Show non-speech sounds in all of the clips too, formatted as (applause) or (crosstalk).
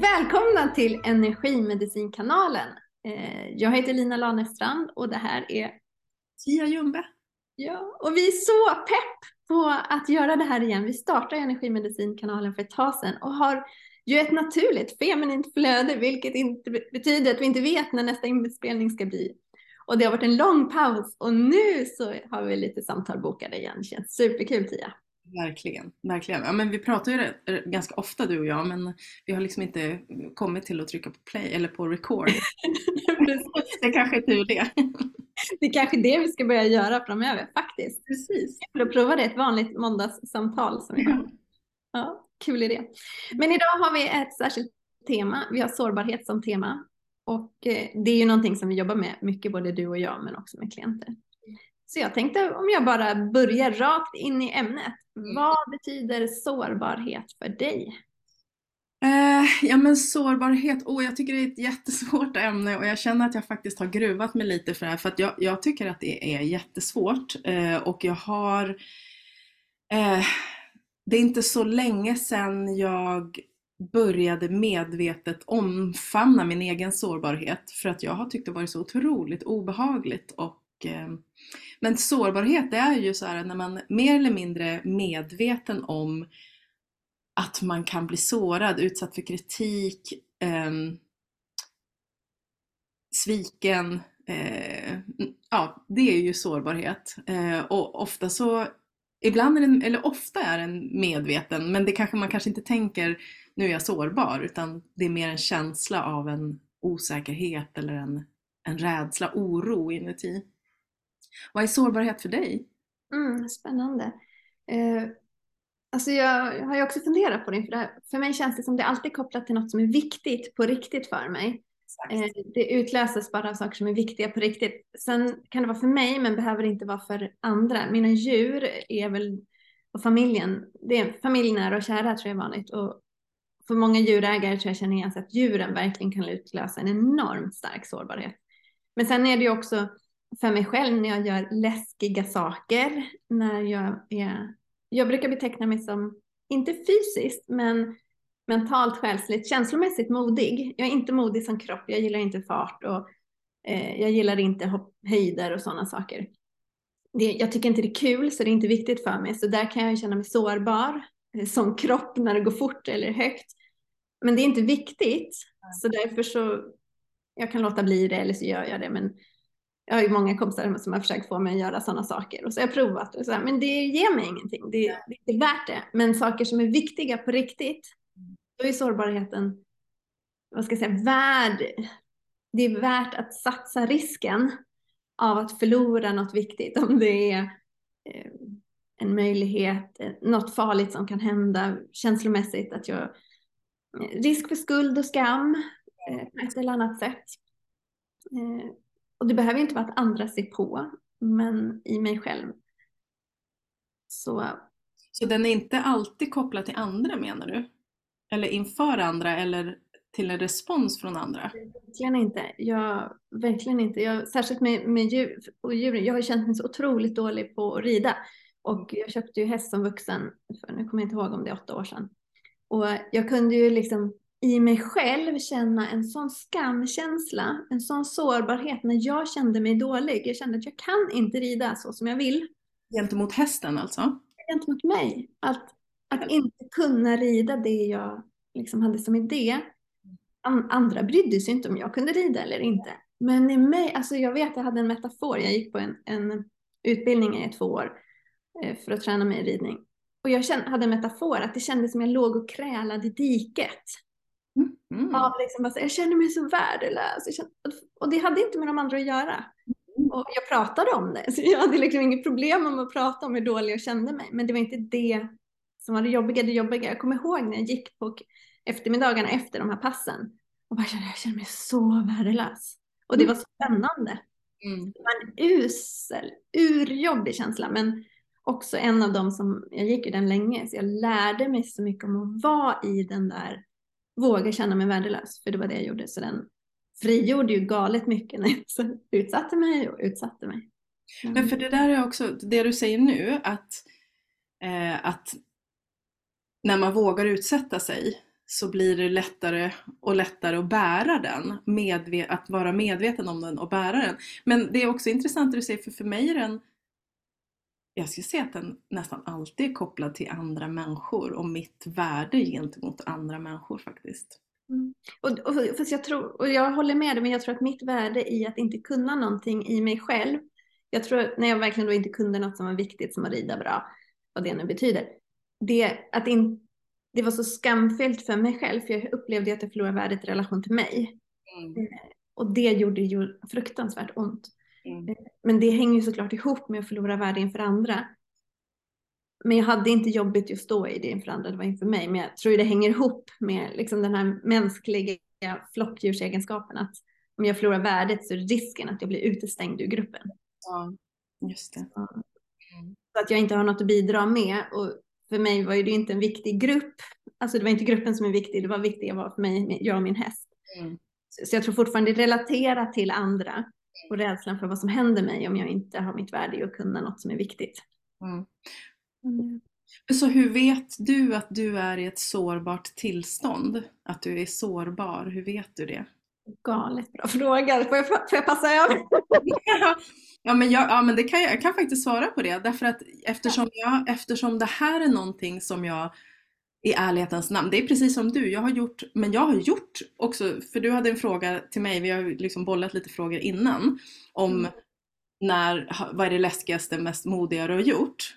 Välkomna till Energimedicinkanalen. Eh, jag heter Lina Lanestrand och det här är Tia Ljungberg. Ja, och vi är så pepp på att göra det här igen. Vi startade Energimedicinkanalen för ett tag sedan och har ju ett naturligt feminint flöde, vilket inte betyder att vi inte vet när nästa inspelning ska bli. Och det har varit en lång paus och nu så har vi lite samtal bokade igen. Det känns superkul Tia. Verkligen, verkligen. Ja, men vi pratar ju ganska ofta du och jag men vi har liksom inte kommit till att trycka på play eller på record. (laughs) (laughs) det är kanske är tur det. det är kanske det vi ska börja göra framöver faktiskt. Precis. För att prova det, ett vanligt måndagssamtal som vi har. Ja, kul idé. Men idag har vi ett särskilt tema. Vi har sårbarhet som tema. Och eh, det är ju någonting som vi jobbar med mycket, både du och jag, men också med klienter. Så jag tänkte om jag bara börjar rakt in i ämnet. Mm. Vad betyder sårbarhet för dig? Eh, ja men sårbarhet, oh, jag tycker det är ett jättesvårt ämne och jag känner att jag faktiskt har gruvat mig lite för det här för att jag, jag tycker att det är jättesvårt eh, och jag har eh, Det är inte så länge sedan jag började medvetet omfamna min egen sårbarhet för att jag har tyckt det varit så otroligt obehagligt och eh, men sårbarhet det är ju så här när man mer eller mindre medveten om att man kan bli sårad, utsatt för kritik, eh, sviken. Eh, ja, det är ju sårbarhet. Eh, och ofta så, ibland är den, eller ofta är den medveten, men det kanske man kanske inte tänker nu är jag sårbar, utan det är mer en känsla av en osäkerhet eller en, en rädsla, oro inuti. Vad är sårbarhet för dig? Mm, spännande. Eh, alltså jag har ju också funderat på det inför det här. För mig känns det som det alltid är kopplat till något som är viktigt på riktigt för mig. Eh, det utlöses bara av saker som är viktiga på riktigt. Sen kan det vara för mig men behöver inte vara för andra. Mina djur är väl, och familjen, det är familjnära och kära tror jag är vanligt. Och för många djurägare tror jag känner igen sig att djuren verkligen kan utlösa en enormt stark sårbarhet. Men sen är det ju också för mig själv när jag gör läskiga saker, när jag är, jag brukar beteckna mig som, inte fysiskt, men mentalt, själsligt, känslomässigt modig. Jag är inte modig som kropp, jag gillar inte fart och eh, jag gillar inte hopp, höjder och sådana saker. Det, jag tycker inte det är kul, så det är inte viktigt för mig, så där kan jag känna mig sårbar eh, som kropp när det går fort eller högt. Men det är inte viktigt, så därför så jag kan låta bli det eller så gör jag det. Men jag har ju många kompisar som har försökt få mig att göra sådana saker och så har jag provat och så här, men det ger mig ingenting. Det, det är inte värt det. Men saker som är viktiga på riktigt, då är sårbarheten, vad ska jag säga, värd. Det är värt att satsa risken av att förlora något viktigt om det är eh, en möjlighet, eh, något farligt som kan hända känslomässigt, att jag risk för skuld och skam eh, på ett eller annat sätt. Och det behöver inte vara att andra ser på, men i mig själv. Så, så den är inte alltid kopplad till andra menar du? Eller inför andra eller till en respons från andra? Verkligen inte. Jag, verkligen inte. Jag, särskilt med, med djur och djuren. Jag har känt mig så otroligt dålig på att rida. Och jag köpte ju häst som vuxen, för nu kommer jag inte ihåg om det är åtta år sedan. Och jag kunde ju liksom i mig själv känna en sån skamkänsla, en sån sårbarhet när jag kände mig dålig. Jag kände att jag kan inte rida så som jag vill. Gentemot hästen alltså? Gentemot mig. Att, att inte kunna rida det jag liksom hade som idé. Andra brydde sig inte om jag kunde rida eller inte. Men i mig, alltså jag vet jag hade en metafor, jag gick på en, en utbildning i två år eh, för att träna mig i ridning. Och jag hade en metafor att det kändes som jag låg och krälade i diket. Mm. Av liksom, alltså, jag känner mig så värdelös. Känner, och det hade inte med de andra att göra. Mm. Och jag pratade om det, (laughs) så jag hade liksom inget problem med att prata om hur dålig jag kände mig. Men det var inte det som var det jobbiga. Det jobbiga. Jag kommer ihåg när jag gick på eftermiddagarna efter de här passen och bara kände jag känner mig så värdelös. Och det var så spännande. Mm. Det var en usel, urjobbig känsla. Men också en av dem som, jag gick ju den länge, så jag lärde mig så mycket om att vara i den där våga känna mig värdelös, för det var det jag gjorde. Så den frigjorde ju galet mycket när jag utsatte mig och utsatte mig. Mm. Men för det där är också, det du säger nu, att, eh, att när man vågar utsätta sig så blir det lättare och lättare att bära den, medve- att vara medveten om den och bära den. Men det är också intressant det du säger, för för mig är den jag skulle säga att den nästan alltid är kopplad till andra människor och mitt värde gentemot andra människor faktiskt. Mm. Och, och, fast jag, tror, och jag håller med dig, men jag tror att mitt värde i att inte kunna någonting i mig själv, jag tror när jag verkligen då inte kunde något som var viktigt som att rida bra, vad det nu betyder, det, att in, det var så skamfyllt för mig själv, för jag upplevde att jag förlorade värdet i relation till mig. Mm. Eh, och det gjorde ju fruktansvärt ont. Mm. Eh, men det hänger ju såklart ihop med att förlora värde inför andra. Men jag hade inte jobbigt just då i det inför andra, det var inför mig. Men jag tror det hänger ihop med liksom den här mänskliga flockdjursegenskapen. Att om jag förlorar värdet så är risken att jag blir utestängd ur gruppen. Ja, just det. Så, mm. så att jag inte har något att bidra med. Och för mig var det inte en viktig grupp. Alltså det var inte gruppen som är viktig, det var viktigt var för mig, jag och min häst. Mm. Så, jag tror fortfarande relatera till andra och rädslan för vad som händer mig om jag inte har mitt värde i att kunna något som är viktigt. Mm. Mm. Så hur vet du att du är i ett sårbart tillstånd? Att du är sårbar, hur vet du det? Galet bra fråga, får jag, får jag passa över? (laughs) ja, men jag, ja men det kan jag, jag kan faktiskt svara på det därför att eftersom, jag, eftersom det här är någonting som jag i ärlighetens namn. Det är precis som du, jag har gjort, men jag har gjort också, för du hade en fråga till mig, vi har liksom bollat lite frågor innan, om mm. när, vad är det läskigaste, mest modiga du har gjort?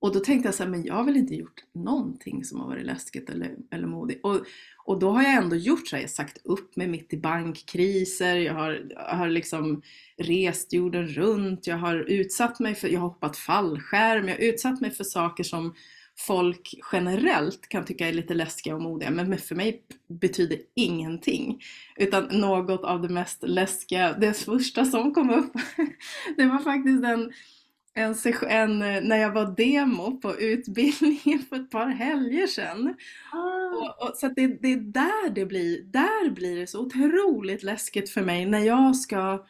Och då tänkte jag så här, men jag har väl inte gjort någonting som har varit läskigt eller, eller modigt. Och, och då har jag ändå gjort så här, jag har sagt upp mig mitt i bankkriser, jag har, jag har liksom rest jorden runt, jag har utsatt mig för, jag har hoppat fallskärm, jag har utsatt mig för saker som folk generellt kan tycka är lite läskiga och modiga men för mig betyder ingenting. Utan något av det mest läskiga, det första som kom upp, (laughs) det var faktiskt en, en, en, när jag var demo på utbildningen för ett par helger sedan. Ah. Och, och, så det, det är där det blir, där blir det så otroligt läskigt för mig när jag ska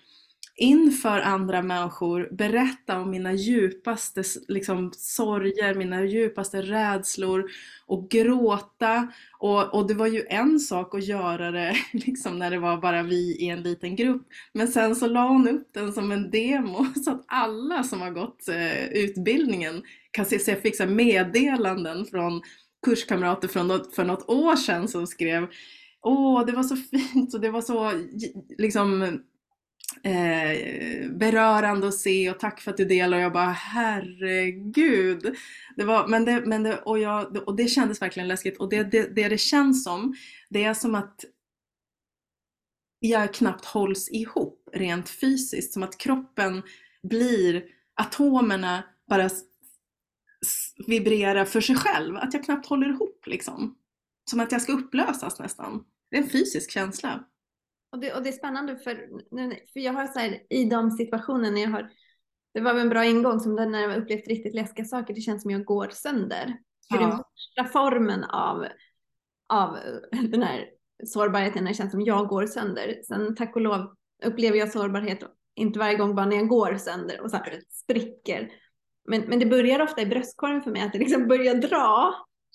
inför andra människor berätta om mina djupaste liksom, sorger, mina djupaste rädslor och gråta. Och, och det var ju en sak att göra det (laughs) liksom, när det var bara vi i en liten grupp. Men sen så la hon upp den som en demo (laughs) så att alla som har gått eh, utbildningen kan se, så jag fick meddelanden från kurskamrater från något, för något år sedan som skrev Åh, det var så fint och det var så liksom eh, berörande att se och tack för att du delar och jag bara herregud. Det var, men det, men det, och, jag, och det kändes verkligen läskigt och det, det, det det känns som, det är som att jag knappt hålls ihop rent fysiskt, som att kroppen blir, atomerna bara vibrerar för sig själv, att jag knappt håller ihop liksom. Som att jag ska upplösas nästan. Det är en fysisk känsla. Och det, och det är spännande för, för jag har så här, i de situationerna jag har, det var väl en bra ingång som när jag upplevt riktigt läskiga saker, det känns som jag går sönder. För ja. den första formen av, av den här sårbarheten, det känns som jag går sönder. Sen tack och lov upplever jag sårbarhet, inte varje gång bara när jag går sönder och så här, spricker. Men, men det börjar ofta i bröstkorgen för mig, att det liksom börjar dra.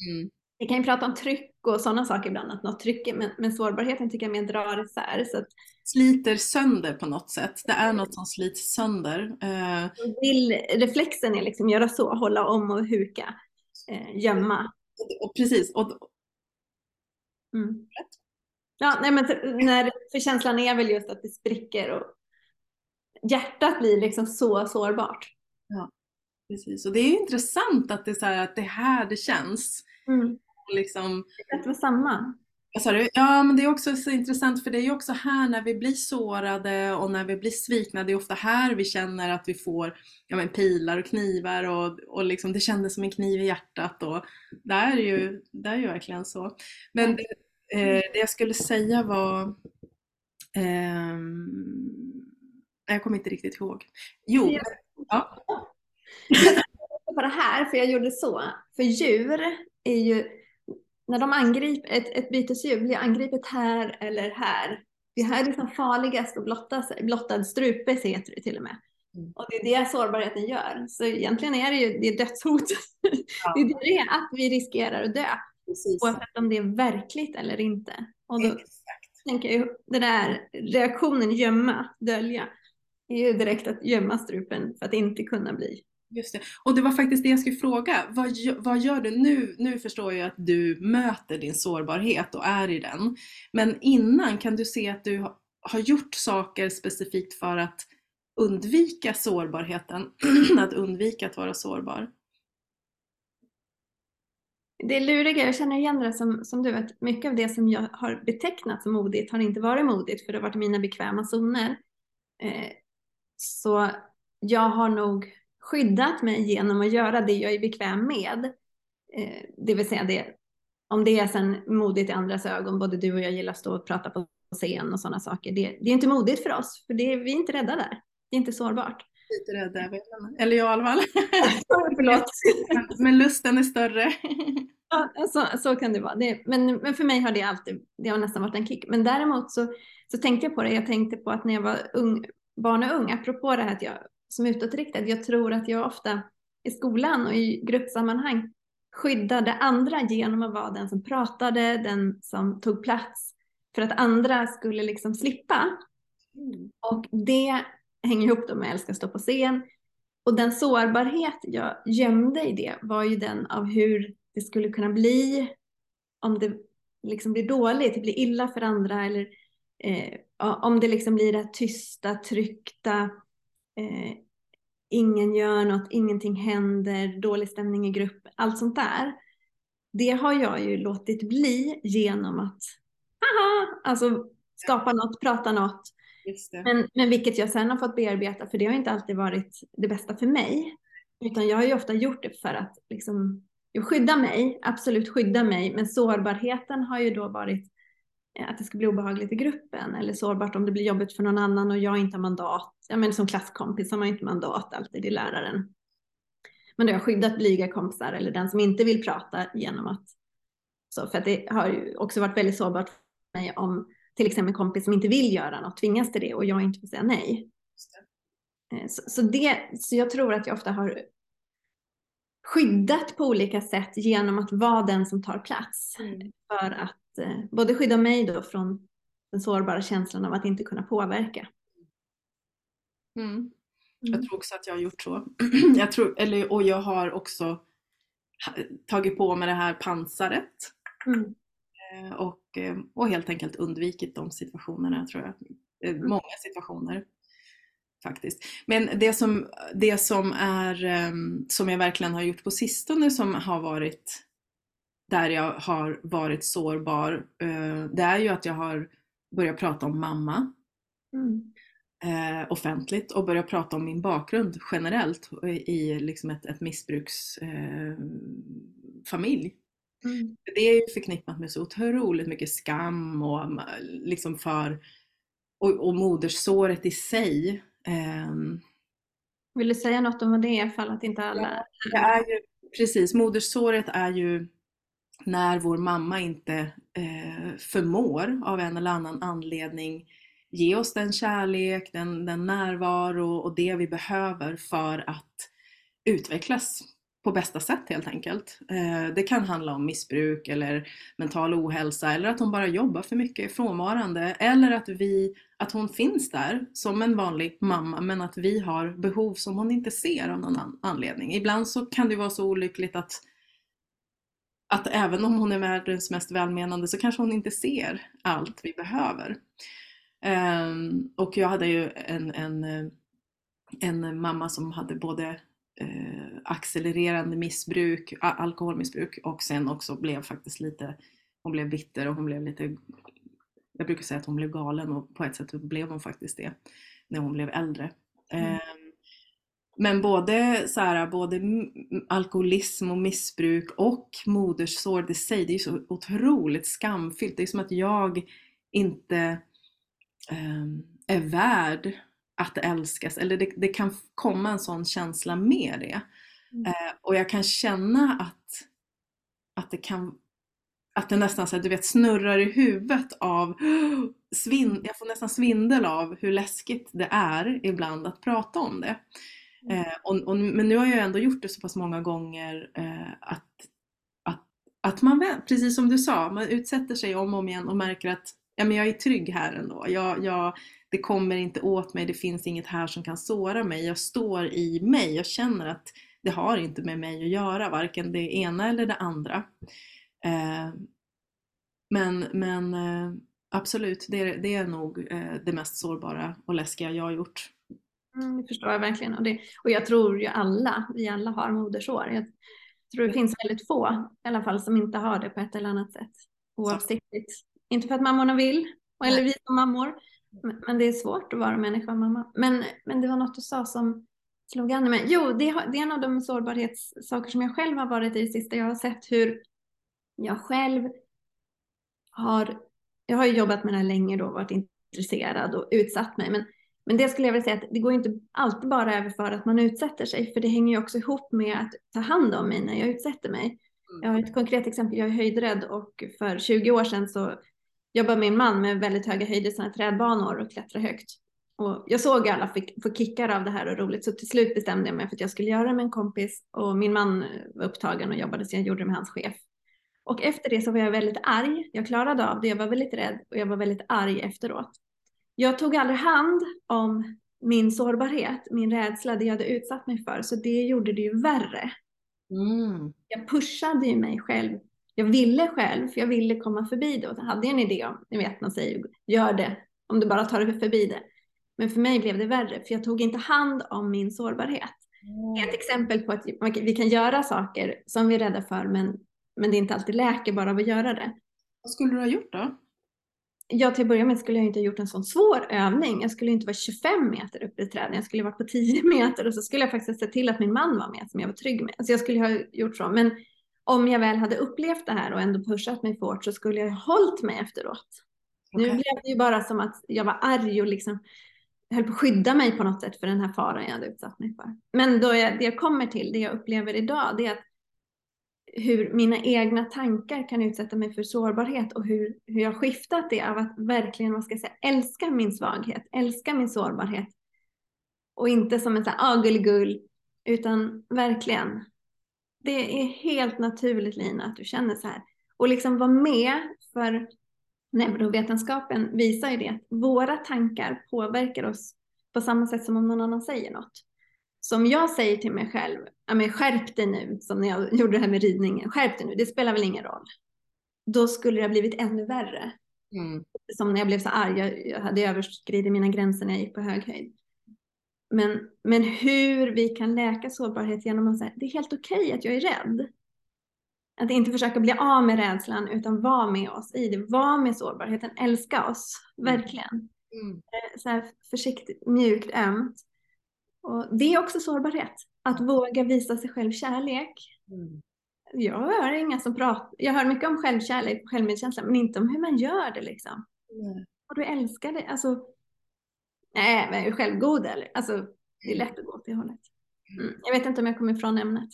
Mm. Vi kan ju prata om tryck och sådana saker ibland, att något trycker, men, men sårbarheten tycker jag mer drar isär. Så att, sliter sönder på något sätt. Det är något som slits sönder. Uh... Vill, reflexen är liksom göra så, hålla om och huka, eh, gömma. Och, och precis. Och... Mm. Ja, nej, men när, för känslan är väl just att det spricker och hjärtat blir liksom så sårbart. Ja, precis. Och det är intressant att det är så här, att det här det känns. Mm. Liksom, det var samma. Ja, men det är också så intressant för det är ju också här när vi blir sårade och när vi blir svikna, det är ofta här vi känner att vi får ja, men pilar och knivar och, och liksom, det kändes som en kniv i hjärtat och det är ju, det är ju verkligen så. Men det, eh, det jag skulle säga var eh, jag kommer inte riktigt ihåg. Jo, ja. (laughs) på det här, för jag gjorde så. För djur är ju, när de angriper, ett, ett bytesdjur blir angripet här eller här. Det här är liksom farligast att blotta sig, blottad strupe heter det till och med. Mm. Och det är det sårbarheten gör. Så egentligen är det ju det är dödshot. Ja. (laughs) det är det att vi riskerar att dö. Precis. Oavsett om det är verkligt eller inte. Och då Exakt. tänker jag, det där reaktionen gömma, dölja, är ju direkt att gömma strupen för att inte kunna bli. Just det. Och det var faktiskt det jag skulle fråga. Vad, vad gör du nu? Nu förstår jag att du möter din sårbarhet och är i den. Men innan, kan du se att du har gjort saker specifikt för att undvika sårbarheten? (clears throat) att undvika att vara sårbar? Det luriga, jag känner igen det som, som du, att mycket av det som jag har betecknat som modigt har inte varit modigt för det har varit mina bekväma zoner. Eh, så jag har nog skyddat mig genom att göra det jag är bekväm med. Eh, det vill säga det, om det är sen modigt i andras ögon, både du och jag gillar att stå och prata på scen och sådana saker. Det, det är inte modigt för oss, för det, vi är inte rädda där. Det är inte sårbart. Lite rädd är vi, eller jag i alla fall. (laughs) Förlåt. Men lusten är större. (laughs) Ja, så, så kan det vara. Det, men, men för mig har det alltid, det har nästan varit en kick. Men däremot så, så tänkte jag på det, jag tänkte på att när jag var ung, barn och ung, apropå det här att jag som utåtriktad, jag tror att jag ofta i skolan och i gruppsammanhang skyddade andra genom att vara den som pratade, den som tog plats, för att andra skulle liksom slippa. Och det hänger ihop då med att älska att stå på scen. Och den sårbarhet jag gömde i det var ju den av hur det skulle kunna bli om det liksom blir dåligt, det blir illa för andra eller eh, om det liksom blir det tysta, tryckta, eh, ingen gör något, ingenting händer, dålig stämning i grupp, allt sånt där. Det har jag ju låtit bli genom att haha, alltså skapa något, prata något. Men, men vilket jag sen har fått bearbeta, för det har inte alltid varit det bästa för mig. Utan jag har ju ofta gjort det för att liksom, skydda mig, absolut skydda mig, men sårbarheten har ju då varit att det ska bli obehagligt i gruppen eller sårbart om det blir jobbigt för någon annan och jag inte har mandat. Ja, men som klasskompis har man inte mandat alltid i läraren. Men då har jag skyddat blyga kompisar eller den som inte vill prata genom att så för att det har ju också varit väldigt sårbart för mig om till exempel en kompis som inte vill göra något tvingas till det och jag inte får säga nej. Så, så, det, så jag tror att jag ofta har skyddat på olika sätt genom att vara den som tar plats. Mm. För att eh, både skydda mig då från den sårbara känslan av att inte kunna påverka. Mm. Mm. Jag tror också att jag har gjort så. (clears throat) jag tror, eller, och jag har också tagit på mig det här pansaret. Mm. Och, och helt enkelt undvikit de situationerna tror jag. Mm. Många situationer faktiskt. Men det som, det som är, som jag verkligen har gjort på sistone som har varit där jag har varit sårbar, det är ju att jag har börjat prata om mamma mm. eh, offentligt och börjat prata om min bakgrund generellt i liksom ett, ett missbruksfamilj. Eh, mm. Det är ju förknippat med så otroligt mycket skam och liksom för och, och modersåret i sig Um, Vill du säga något om vad det är att inte alla... Ja, det är ju, precis, modersåret är ju när vår mamma inte eh, förmår av en eller annan anledning ge oss den kärlek, den, den närvaro och det vi behöver för att utvecklas på bästa sätt helt enkelt. Eh, det kan handla om missbruk eller mental ohälsa eller att hon bara jobbar för mycket är frånvarande eller att, vi, att hon finns där som en vanlig mamma men att vi har behov som hon inte ser av någon anledning. Ibland så kan det vara så olyckligt att att även om hon är världens mest välmenande så kanske hon inte ser allt vi behöver. Um, och jag hade ju en, en, en mamma som hade både eh, accelererande missbruk, alkoholmissbruk och sen också blev faktiskt lite, hon blev bitter och hon blev lite, jag brukar säga att hon blev galen och på ett sätt blev hon faktiskt det när hon blev äldre. Mm. Eh, men både, så här, både alkoholism och missbruk och modersår i sig, det är så otroligt skamfyllt. Det är som att jag inte eh, är värd att älskas, eller det, det, kan komma en sån känsla med det. Mm. Eh, och jag kan känna att, att det kan att det nästan så här, du vet, snurrar i huvudet av (gasps) svin, jag får nästan svindel av hur läskigt det är ibland att prata om det. Mm. Eh, och, och, men nu har jag ändå gjort det så pass många gånger eh, att, att, att man, precis som du sa, man utsätter sig om och om igen och märker att ja, men jag är trygg här ändå. Jag, jag, det kommer inte åt mig, det finns inget här som kan såra mig. Jag står i mig, jag känner att det har inte med mig att göra, varken det ena eller det andra. Eh, men, men eh, absolut, det, det, är nog eh, det mest sårbara och läskiga jag har gjort. Mm, det förstår jag verkligen. Och, det, och jag tror ju alla, vi alla har modersår. Jag tror det finns väldigt få i alla fall som inte har det på ett eller annat sätt. Oavsiktligt. Inte för att mammorna vill, eller vi som mammor. Men det är svårt att vara människa och mamma. Men, men det var något du sa som slog an i mig. Jo, det, det är en av de sårbarhetssaker som jag själv har varit i det sista. Jag har sett hur jag själv har, jag har jobbat med det här länge då, varit intresserad och utsatt mig. Men, men det skulle jag vilja säga att det går inte alltid bara över för att man utsätter sig, för det hänger ju också ihop med att ta hand om mig när jag utsätter mig. Mm. Jag har ett konkret exempel, jag är höjdrädd och för 20 år sedan så jobbade min man med väldigt höga höjder, sådana trädbanor och klättra högt. Och jag såg alla få kickar av det här och roligt så till slut bestämde jag mig för att jag skulle göra det med en kompis och min man var upptagen och jobbade så jag gjorde det med hans chef. Och efter det så var jag väldigt arg. Jag klarade av det, jag var väldigt rädd och jag var väldigt arg efteråt. Jag tog aldrig hand om min sårbarhet, min rädsla, det jag hade utsatt mig för, så det gjorde det ju värre. Mm. Jag pushade ju mig själv. Jag ville själv, för jag ville komma förbi det och hade en idé om, ni vet man säger, gör det om du bara tar dig förbi det. Men för mig blev det värre, för jag tog inte hand om min sårbarhet. Mm. Ett exempel på att vi kan göra saker som vi är rädda för, men, men det inte alltid läker bara av att göra det. Vad skulle du ha gjort då? Ja, till att börja med skulle jag inte ha gjort en sån svår övning. Jag skulle inte vara 25 meter uppe i träden. Jag skulle varit på 10 (laughs) meter och så skulle jag faktiskt se till att min man var med som jag var trygg med. Alltså jag skulle ha gjort så. Men om jag väl hade upplevt det här och ändå pushat mig hårt så skulle jag ha hållit mig efteråt. Okay. Nu blev det ju bara som att jag var arg och liksom höll på att skydda mig på något sätt för den här faran jag hade utsatt mig för. Men då jag, det jag kommer till, det jag upplever idag, det är att hur mina egna tankar kan utsätta mig för sårbarhet och hur, hur jag skiftat det av att verkligen, vad ska jag säga, älska min svaghet, älska min sårbarhet. Och inte som en sån här, ah, gulligull, utan verkligen. Det är helt naturligt Lina att du känner så här. Och liksom vara med, för neurovetenskapen visar ju det att våra tankar påverkar oss på samma sätt som om någon annan säger något. Så om jag säger till mig själv, ja men skärp dig nu, som när jag (laughs) gjorde det här med ridningen, skärp dig nu, det spelar väl ingen roll. Då skulle det ha blivit ännu värre. Mm. Som när jag blev så arg, jag, jag hade överskridit mina gränser när jag gick på hög höjd. Men, men hur vi kan läka sårbarhet genom att säga, det är helt okej okay att jag är rädd. Att inte försöka bli av med rädslan utan vara med oss i det. Vara med sårbarheten, älska oss, mm. verkligen. Mm. Eh, så här försiktigt, mjukt, ömt. Och det är också sårbarhet. Att våga visa sig själv kärlek. Mm. Jag hör inga som pratar, jag hör mycket om självkärlek och självmedkänsla men inte om hur man gör det liksom. Mm. Och du älskar det, alltså. Nej, men är självgod eller? Alltså det är lätt att gå åt det hållet. Mm. Jag vet inte om jag kommer ifrån ämnet.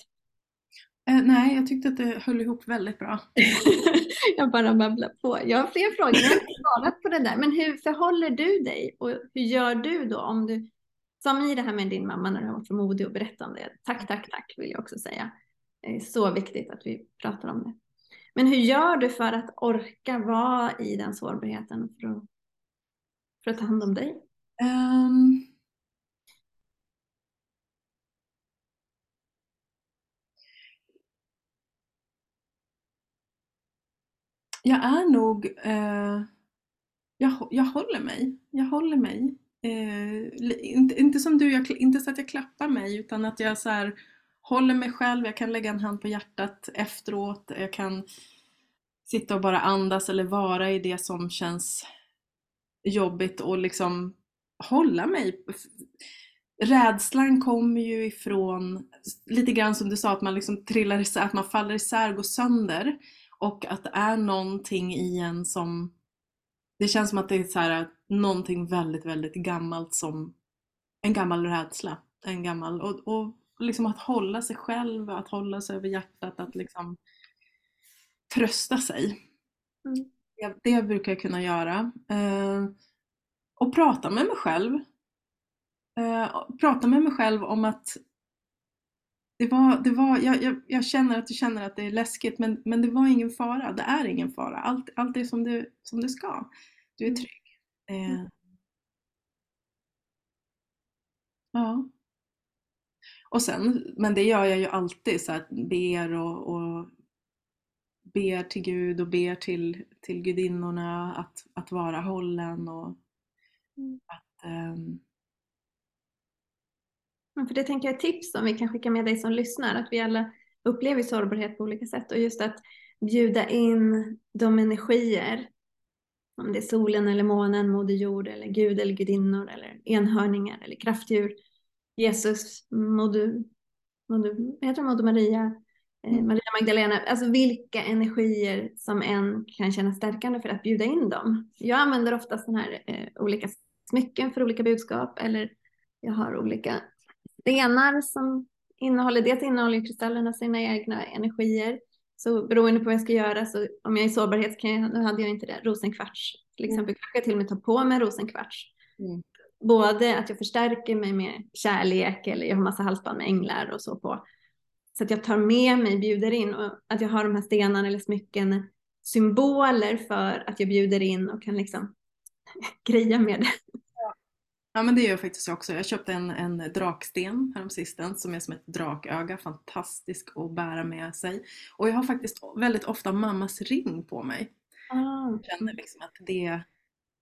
Eh, nej, jag tyckte att det höll ihop väldigt bra. (laughs) jag bara babblar på. Jag har fler frågor, jag har inte svarat på det där. Men hur förhåller du dig och hur gör du då om du, som i det här med din mamma när du har varit så modig och berättat om det. Tack, tack, tack vill jag också säga. Det är så viktigt att vi pratar om det. Men hur gör du för att orka vara i den sårbarheten för att, för att ta hand om dig? Um... Jag är nog, eh, jag, jag håller mig. Jag håller mig. Eh, inte, inte som du, jag, inte så att jag klappar mig utan att jag så här, håller mig själv. Jag kan lägga en hand på hjärtat efteråt. Jag kan sitta och bara andas eller vara i det som känns jobbigt och liksom hålla mig. Rädslan kommer ju ifrån, lite grann som du sa, att man liksom trillar isär, att man faller isär, går sönder. Och att det är någonting i en som... Det känns som att det är så här, någonting väldigt, väldigt gammalt som en gammal rädsla. En gammal, och, och liksom att hålla sig själv, att hålla sig över hjärtat, att liksom trösta sig. Mm. Det, det, brukar jag kunna göra. Eh, och prata med mig själv. Eh, prata med mig själv om att det var, det var, jag, jag, jag, känner att du känner att det är läskigt men, men det var ingen fara. Det är ingen fara. Allt, allt är som det, som det ska. Du är mm. trygg. Eh. Mm. Ja. Och sen, men det gör jag ju alltid så att ber och, och ber till Gud och ber till, till gudinnorna att, att vara hållen och mm. att um... För det tänker jag är ett tips som vi kan skicka med dig som lyssnar, att vi alla upplever sårbarhet på olika sätt och just att bjuda in de energier, om det är solen eller månen, moder jord eller gud eller gudinnor eller enhörningar eller kraftdjur, Jesus, moder, moder, heter Moder Maria, Eh, mm. Maria Magdalena, alltså vilka energier som än kan kännas stärkande för att bjuda in dem. Jag använder ofta sådana här eh, olika smycken för olika budskap eller jag har olika stenar som innehåller, dels innehåller kristallerna sina egna energier. Så beroende på vad jag ska göra, så om jag är i sårbarhet kan jag, nu hade jag inte det, rosenkvarts till mm. exempel, mm. kan jag till och med ta på mig rosenkvarts. Mm. Både att jag förstärker mig med kärlek eller jag har massa halsband med änglar och så på. Så att jag tar med mig, bjuder in och att jag har de här stenarna eller smycken symboler för att jag bjuder in och kan liksom (laughs) greja med det. Ja men det gör jag faktiskt också. Jag köpte en, en draksten häromsistens som är som ett draköga, fantastisk att bära med sig. Och jag har faktiskt väldigt ofta mammas ring på mig. Ah. Jag känner liksom att det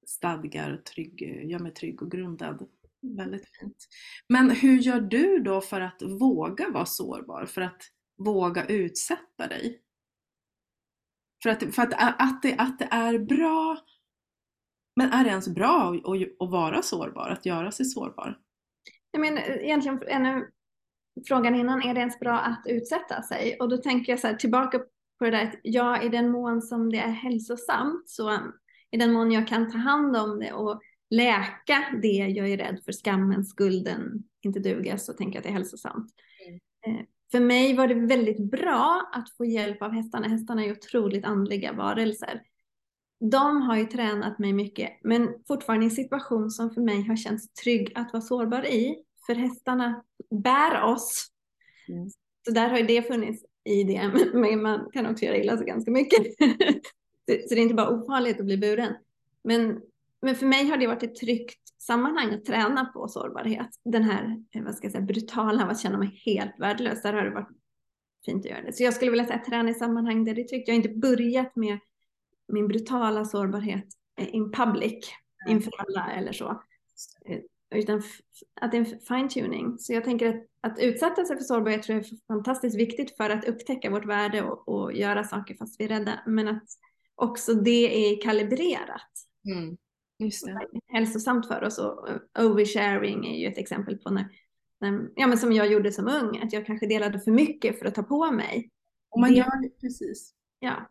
stadgar, trygg, gör mig trygg och grundad. Väldigt fint. Men hur gör du då för att våga vara sårbar? För att våga utsätta dig? För att, för att, att, det, att det är bra, men är det ens bra att, att vara sårbar, att göra sig sårbar? Jag menar, egentligen ännu frågan innan, är det ens bra att utsätta sig? Och då tänker jag så här, tillbaka på det där att ja, i den mån som det är hälsosamt, så i den mån jag kan ta hand om det och läka det jag är rädd för, skammen, skulden, inte duga, så tänker jag att det är hälsosamt. Mm. Eh, för mig var det väldigt bra att få hjälp av hästarna. Hästarna är otroligt andliga varelser. De har ju tränat mig mycket, men fortfarande i en situation som för mig har känts trygg att vara sårbar i. För hästarna bär oss. Mm. Så där har ju det funnits i det, (laughs) men man kan också göra illa sig ganska mycket. (laughs) så det är inte bara ofarligt att bli buren. Men men för mig har det varit ett tryggt sammanhang att träna på sårbarhet. Den här eh, vad ska jag säga, brutala, att känna mig helt värdelös, där har det varit fint att göra det. Så jag skulle vilja säga träna i sammanhang där det är tryggt. Jag har inte börjat med min brutala sårbarhet eh, in public, inför alla eller så. Eh, utan att det är en fine tuning. Så jag tänker att, att utsätta sig för sårbarhet tror jag är fantastiskt viktigt för att upptäcka vårt värde och, och göra saker fast vi är rädda. Men att också det är kalibrerat. Mm. Just det. hälsosamt för oss. Och oversharing är ju ett exempel på när, när, ja, men som jag gjorde som ung, att jag kanske delade för mycket för att ta på mig. Och man gör det precis. Ja.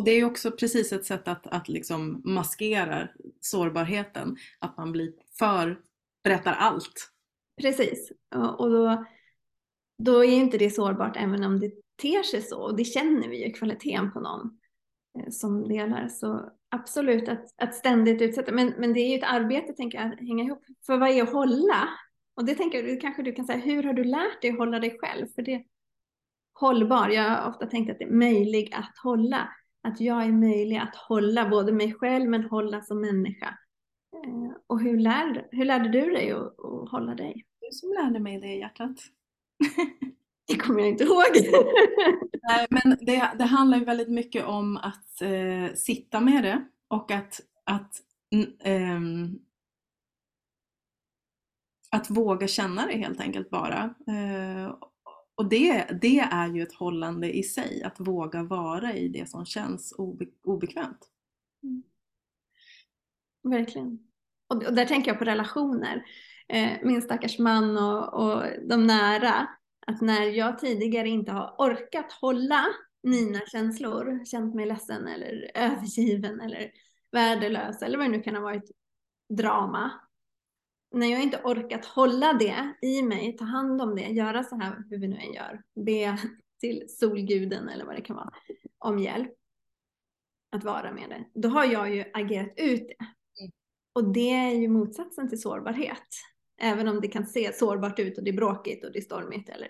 Och det är också precis ett sätt att, att liksom maskera sårbarheten, att man blir för, berättar allt. Precis, och, då, då är inte det sårbart även om det ter sig så. Och det känner vi ju kvaliteten på någon eh, som delar. Så absolut att, att ständigt utsätta, men, men det är ju ett arbete tänker jag, att hänga ihop. För vad är att hålla? Och det tänker jag, kanske du kan säga, hur har du lärt dig att hålla dig själv? För det hållbar, jag har ofta tänkt att det är möjlig att hålla. Att jag är möjlig att hålla både mig själv men hålla som människa. Eh, och hur, lär, hur lärde du dig att, att hålla dig? Du som lärde mig det hjärtat. (laughs) Det kommer jag inte ihåg. (laughs) Nej, men det, det handlar ju väldigt mycket om att eh, sitta med det och att, att, eh, att våga känna det helt enkelt bara. Eh, och det, det är ju ett hållande i sig, att våga vara i det som känns obe, obekvämt. Mm. Verkligen. Och, och, där tänker jag på relationer. Eh, min stackars man och, och de nära att när jag tidigare inte har orkat hålla mina känslor, känt mig ledsen eller övergiven eller värdelös eller vad det nu kan ha varit, drama. När jag inte orkat hålla det i mig, ta hand om det, göra så här, hur vi nu än gör, be till solguden eller vad det kan vara, om hjälp att vara med det, då har jag ju agerat ut det. Mm. Och det är ju motsatsen till sårbarhet. Även om det kan se sårbart ut och det är bråkigt och det är stormigt eller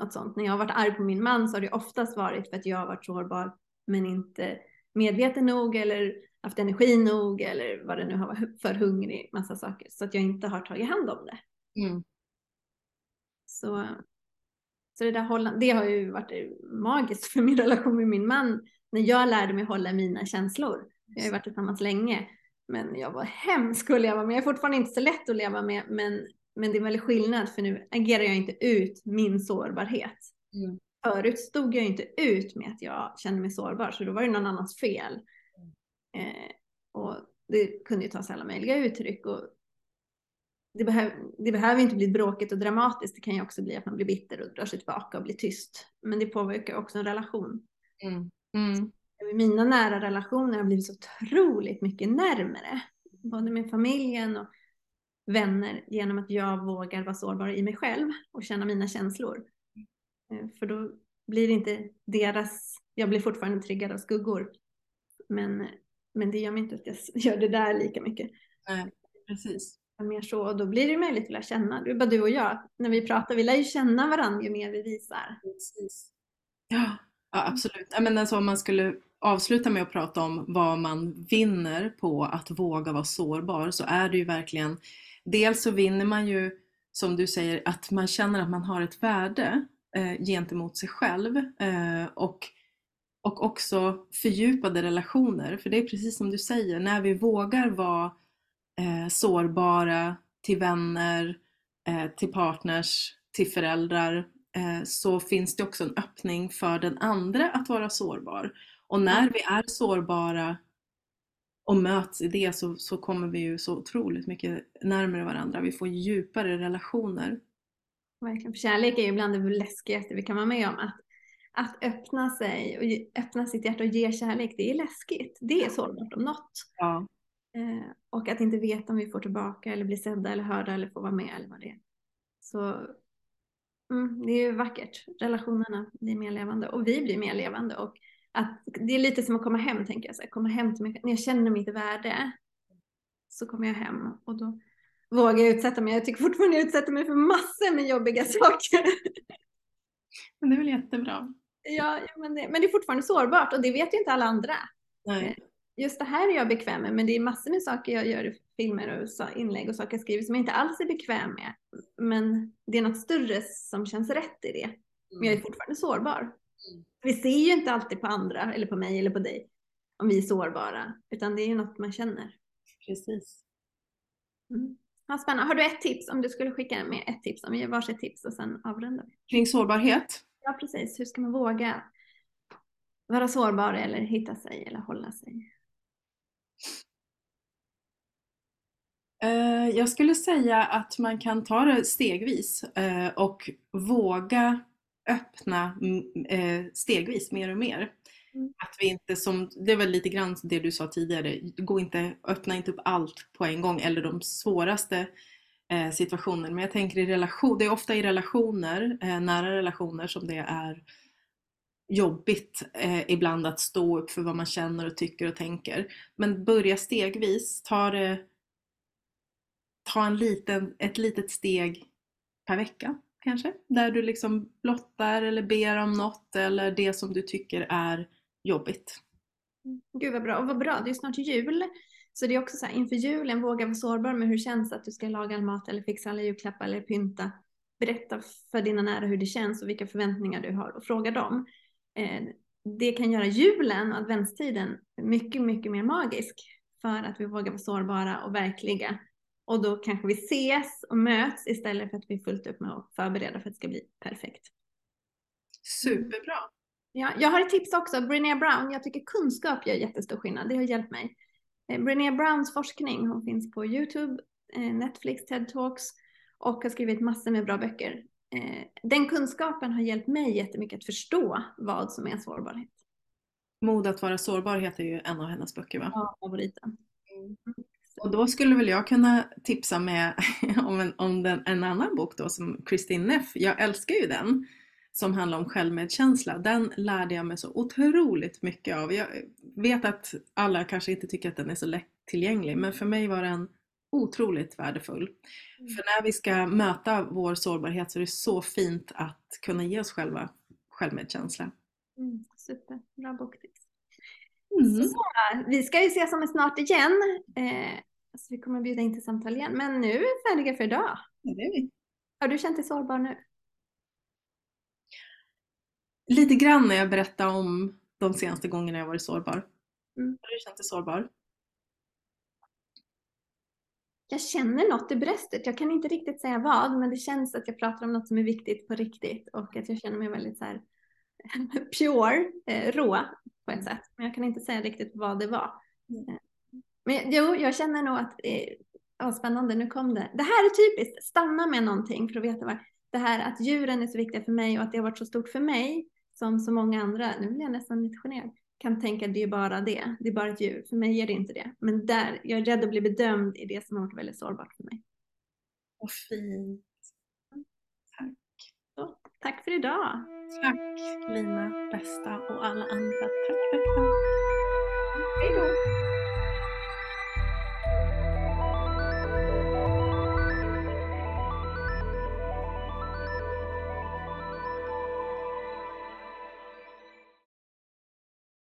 något sånt. När jag har varit arg på min man så har det oftast varit för att jag har varit sårbar men inte medveten nog eller haft energi nog eller vad det nu har varit för hungrig, massa saker. Så att jag inte har tagit hand om det. Mm. Så, så det där hålla, det har ju varit magiskt för min (laughs) relation med min man när jag lärde mig hålla mina känslor. Vi har ju varit tillsammans länge. Men jag var hemsk att leva med. Jag är fortfarande inte så lätt att leva med. Men, men det är väldigt skillnad för nu agerar jag inte ut min sårbarhet. Mm. Förut stod jag inte ut med att jag kände mig sårbar. Så då var det någon annans fel. Eh, och det kunde ju ta sig alla möjliga uttryck. Och det, behöv, det behöver inte bli bråkigt och dramatiskt. Det kan ju också bli att man blir bitter och drar sig tillbaka och blir tyst. Men det påverkar också en relation. Mm. Mm. Mina nära relationer har blivit så otroligt mycket närmare. Både med familjen och vänner genom att jag vågar vara sårbar i mig själv och känna mina känslor. Eh, för då blir det inte deras, jag blir fortfarande triggad av skuggor. Men, men det gör mig inte att jag (laughs) gör det där lika mycket. Nej, precis. Mer så, och då blir det möjligt att lära känna. Det är bara du och jag. När vi pratar, vi lär ju känna varandra ju mer vi visar. Precis. Ja, Ja, absolut. Jag menar, alltså, om man skulle avsluta med att prata om vad man vinner på att våga vara sårbar så är det ju verkligen Dels så vinner man ju, som du säger, att man känner att man har ett värde eh, gentemot sig själv eh, och, och också fördjupade relationer. För det är precis som du säger, när vi vågar vara eh, sårbara till vänner, eh, till partners, till föräldrar, Eh, så finns det också en öppning för den andra att vara sårbar. Och när mm. vi är sårbara och möts i det så, så kommer vi ju så otroligt mycket närmare varandra. Vi får djupare relationer. Verkligen, för kärlek är ju bland det läskigaste vi kan vara med om. Att, att öppna sig och öppna sitt hjärta och ge kärlek, det är läskigt. Det är sårbart om något. Ja. Eh, och att inte veta om vi får tillbaka eller blir sedda eller hörda eller får vara med eller vad det är. Så Mm, det är ju vackert. Relationerna blir mer levande och vi blir mer levande. Och att, det är lite som att komma hem, tänker jag. Så här, komma hem till mig. När jag känner mitt värde så kommer jag hem och då vågar jag utsätta mig. Jag tycker fortfarande jag utsätter mig för massor med jobbiga (laughs) saker. Men det är väl jättebra. Ja, men det, men det är fortfarande sårbart och det vet ju inte alla andra. Nej. Eh, just det här är jag bekväm med, men det är massor med saker jag gör i filmer och inlägg och saker jag skriver som jag inte alls är bekväm med. Men det är något större som känns rätt i det. Men jag är mm. fortfarande sårbar. Mm. Vi ser ju inte alltid på andra, eller på mig eller på dig, om vi är sårbara, utan det är ju något man känner. Precis. Mm. Ja, spännande. Har du ett tips om du skulle skicka med ett tips? Om vi ger varsitt tips och sen avrundar vi. Kring sårbarhet? Ja, precis. Hur ska man våga vara sårbar eller hitta sig eller hålla sig? Eh, jag skulle säga att man kan ta det stegvis eh, och våga öppna mm, eh, stegvis mer och mer. Mm. Att vi inte som, det väl lite grann det du sa tidigare, gå inte, öppna inte upp allt på en gång eller de svåraste Eh, situationen. Men jag tänker i relation, det är ofta i relationer, eh, nära relationer som det är jobbigt eh, ibland att stå upp för vad man känner och tycker och tänker. Men börja stegvis, ta, det, ta en liten, ett litet steg per vecka kanske, där du liksom blottar eller ber om något eller det som du tycker är jobbigt. Mm. Gud vad bra, och vad bra, det är snart jul. Så det är också så här, inför julen, våga vara sårbar med hur det känns att du ska laga all mat eller fixa alla julklappar eller pynta. Berätta för dina nära hur det känns och vilka förväntningar du har och fråga dem. Eh, det kan göra julen och adventstiden mycket, mycket mer magisk för att vi vågar vara sårbara och verkliga. Och då kanske vi ses och möts istället för att vi är fullt upp med att förbereda för att det ska bli perfekt. Superbra! Ja, jag har ett tips också, Brené Brown. Jag tycker kunskap gör jättestor skillnad. Det har hjälpt mig. Eh, Brené Browns forskning, hon finns på Youtube, eh, Netflix, TED Talks och har skrivit massor med bra böcker eh, den kunskapen har hjälpt mig jättemycket att förstå vad som är sårbarhet. Mod att vara sårbar heter ju en av hennes böcker va? Ja, favoriten. Mm. Och då skulle väl jag kunna tipsa med (laughs) om, en, om den, en annan bok då som Christine Neff, jag älskar ju den, som handlar om självmedkänsla. Den lärde jag mig så otroligt mycket av. Jag vet att alla kanske inte tycker att den är så lättillgänglig men för mig var den otroligt värdefull. Mm. För när vi ska möta vår sårbarhet så är det så fint att kunna ge oss själva självmedkänsla. Mm, super, bra boktips. Mm. Så, vi ska ju ses om snart igen. Eh, så vi kommer bjuda in till samtal igen. Men nu är vi färdiga för idag. Ja, det är vi. Har du känt dig sårbar nu? Lite grann när jag berättar om de senaste gångerna jag varit sårbar. Mm. Har du känt dig sårbar? Jag känner något i bröstet. Jag kan inte riktigt säga vad, men det känns att jag pratar om något som är viktigt på riktigt och att jag känner mig väldigt så här (laughs) pure, eh, rå på ett sätt. Men jag kan inte säga riktigt vad det var. Mm. Men jo, jag känner nog att, eh, ja, spännande, nu kom det. Det här är typiskt, stanna med någonting för att veta vad. Det här att djuren är så viktiga för mig och att det har varit så stort för mig som så många andra, nu blir jag nästan lite generad, kan tänka det är bara det, det är bara ett djur, för mig är det inte det. Men där, jag är rädd att bli bedömd i det som har varit väldigt sårbart för mig. Vad fint. Tack. Så, tack för idag. Tack Lina, bästa och alla andra. Tack, tack, tack. Hej då.